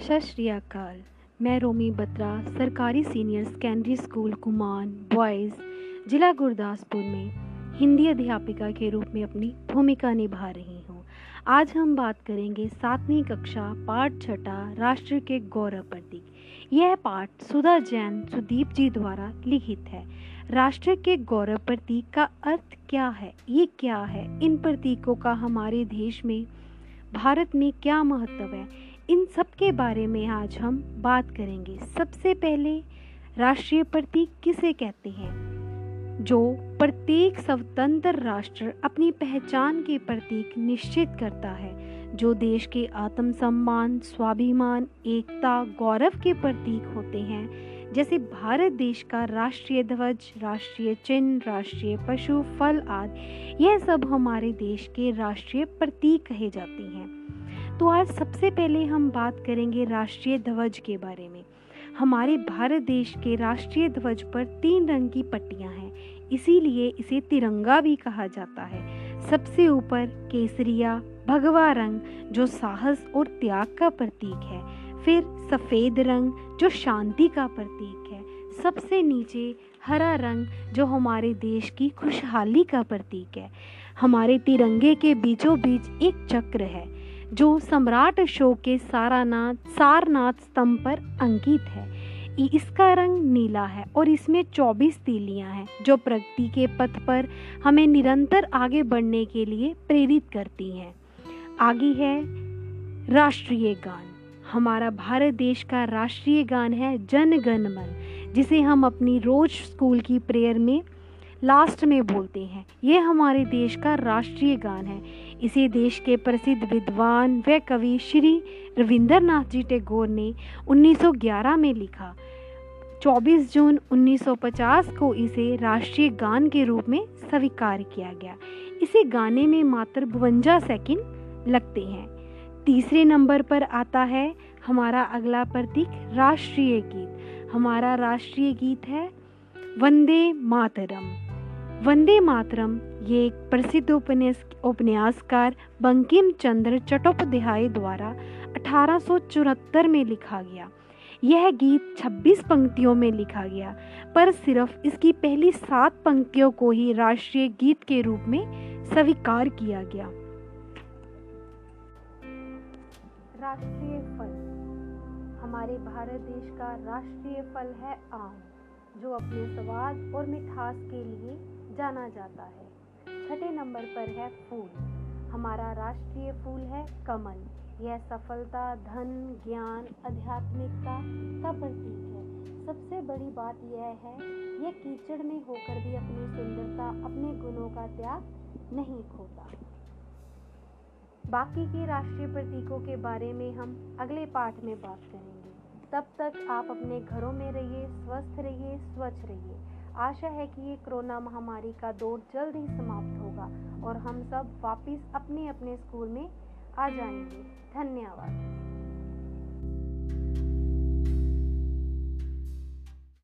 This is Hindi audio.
सत श्री अकाल। मैं रोमी बत्रा, सरकारी senior secondary school Kuman boys ज़िला गुरदासपुर में हिंदी अध्यापिका के रूप में अपनी भूमिका निभा रही हूँ। आज हम बात करेंगे सातवीं कक्षा पाठ छठा राष्ट्र के गौरव प्रतीक यह पाठ सुधा जैन सुदीप जी द्वारा लिखित है। राष्ट्र के गौरव प्रतीक का अर्थ क्या है? ये क्या है? इन प्रतीकों का हमारे देश में, भारत में क्या महत्व है? इन सब के बारे में आज हम बात करेंगे। सबसे पहले राष्ट्रीय प्रतीक किसे कहते हैं? जो प्रत्येक स्वतंत्र राष्ट्र अपनी पहचान के प्रतीक निश्चित करता है, जो देश के आत्मसम्मान, स्वाभिमान, एकता, गौरव के प्रतीक होते हैं। जैसे भारत देश का राष्ट्रीय ध्वज, राष्ट्रीय चिन्ह, राष्ट्रीय पशु, फल आदि, यह सब हमारे देश के राष्ट्रीय प्रतीक कहे जाते हैं। तो आज सबसे पहले हम बात करेंगे राष्ट्रीय ध्वज के बारे में। हमारे भारत देश के राष्ट्रीय ध्वज पर तीन रंग की पट्टियाँ हैं, इसीलिए इसे तिरंगा भी कहा जाता है। सबसे ऊपर केसरिया, भगवा रंग, जो साहस और त्याग का प्रतीक है। फिर सफ़ेद रंग, जो शांति का प्रतीक है। सबसे नीचे हरा रंग, जो हमारे देश की खुशहाली का प्रतीक है। हमारे तिरंगे के बीचों बीच एक चक्र है। जो सम्राट अशोक के सारानाथ, सारनाथ स्तंभ पर अंकित है। इसका रंग नीला है और इसमें 24 तीलियाँ हैं, जो प्रगति के पथ पर हमें निरंतर आगे बढ़ने के लिए प्रेरित करती हैं। आगे है राष्ट्रीय गान। हमारा भारत देश का राष्ट्रीय गान है जन गण मन, जिसे हम अपनी रोज स्कूल की प्रेयर में लास्ट में बोलते हैं। ये हमारे देश का राष्ट्रीय गान है। इसे देश के प्रसिद्ध विद्वान व कवि श्री रविंद्रनाथ जी टैगोर ने 1911 में लिखा 24 जून 1950 को इसे राष्ट्रीय गान के रूप में स्वीकार किया गया। इसे गाने में मात्र बवंजा सेकंड लगते हैं। तीसरे नंबर पर आता है हमारा अगला प्रतीक राष्ट्रीय गीत। हमारा राष्ट्रीय गीत है, वंदे मातरम। वंदे मातरम, ये एक प्रसिद्ध उपन्यास उपन्यासकार बंकिम चंद्र चट्टोपाध्याय द्वारा अठारह में लिखा गया। यह गीत 26 पंक्तियों में लिखा गया, पर सिर्फ़ इसकी पहली सात पंक्तियों को ही राष्ट्रीय गीत के रूप में स्वीकार किया गया। राष्ट्रीय फल। हमारे भारत देश का राष्ट्रीय फल है आम, जो अपने स्वाद और मिठास के लिए जाना जाता है। छठे नंबर पर है फूल। हमारा राष्ट्रीय फूल है कमल। यह सफलता, धन, ज्ञान, आध्यात्मिकता का प्रतीक है। सबसे बड़ी बात यह है, यह कीचड़ में होकर भी अपनी सुंदरता, अपने गुणों का त्याग नहीं खोता। बाकी के राष्ट्रीय प्रतीकों के बारे में हम अगले पाठ में बात करेंगे। तब तक आप अपने घरों में रहिए, स्वस्थ रहिए, स्वच्छ रहिए। आशा है कि ये कोरोना महामारी का दौर जल्द ही समाप्त होगा और हम सब वापस अपने अपने स्कूल में आ जाएँगे। धन्यवाद।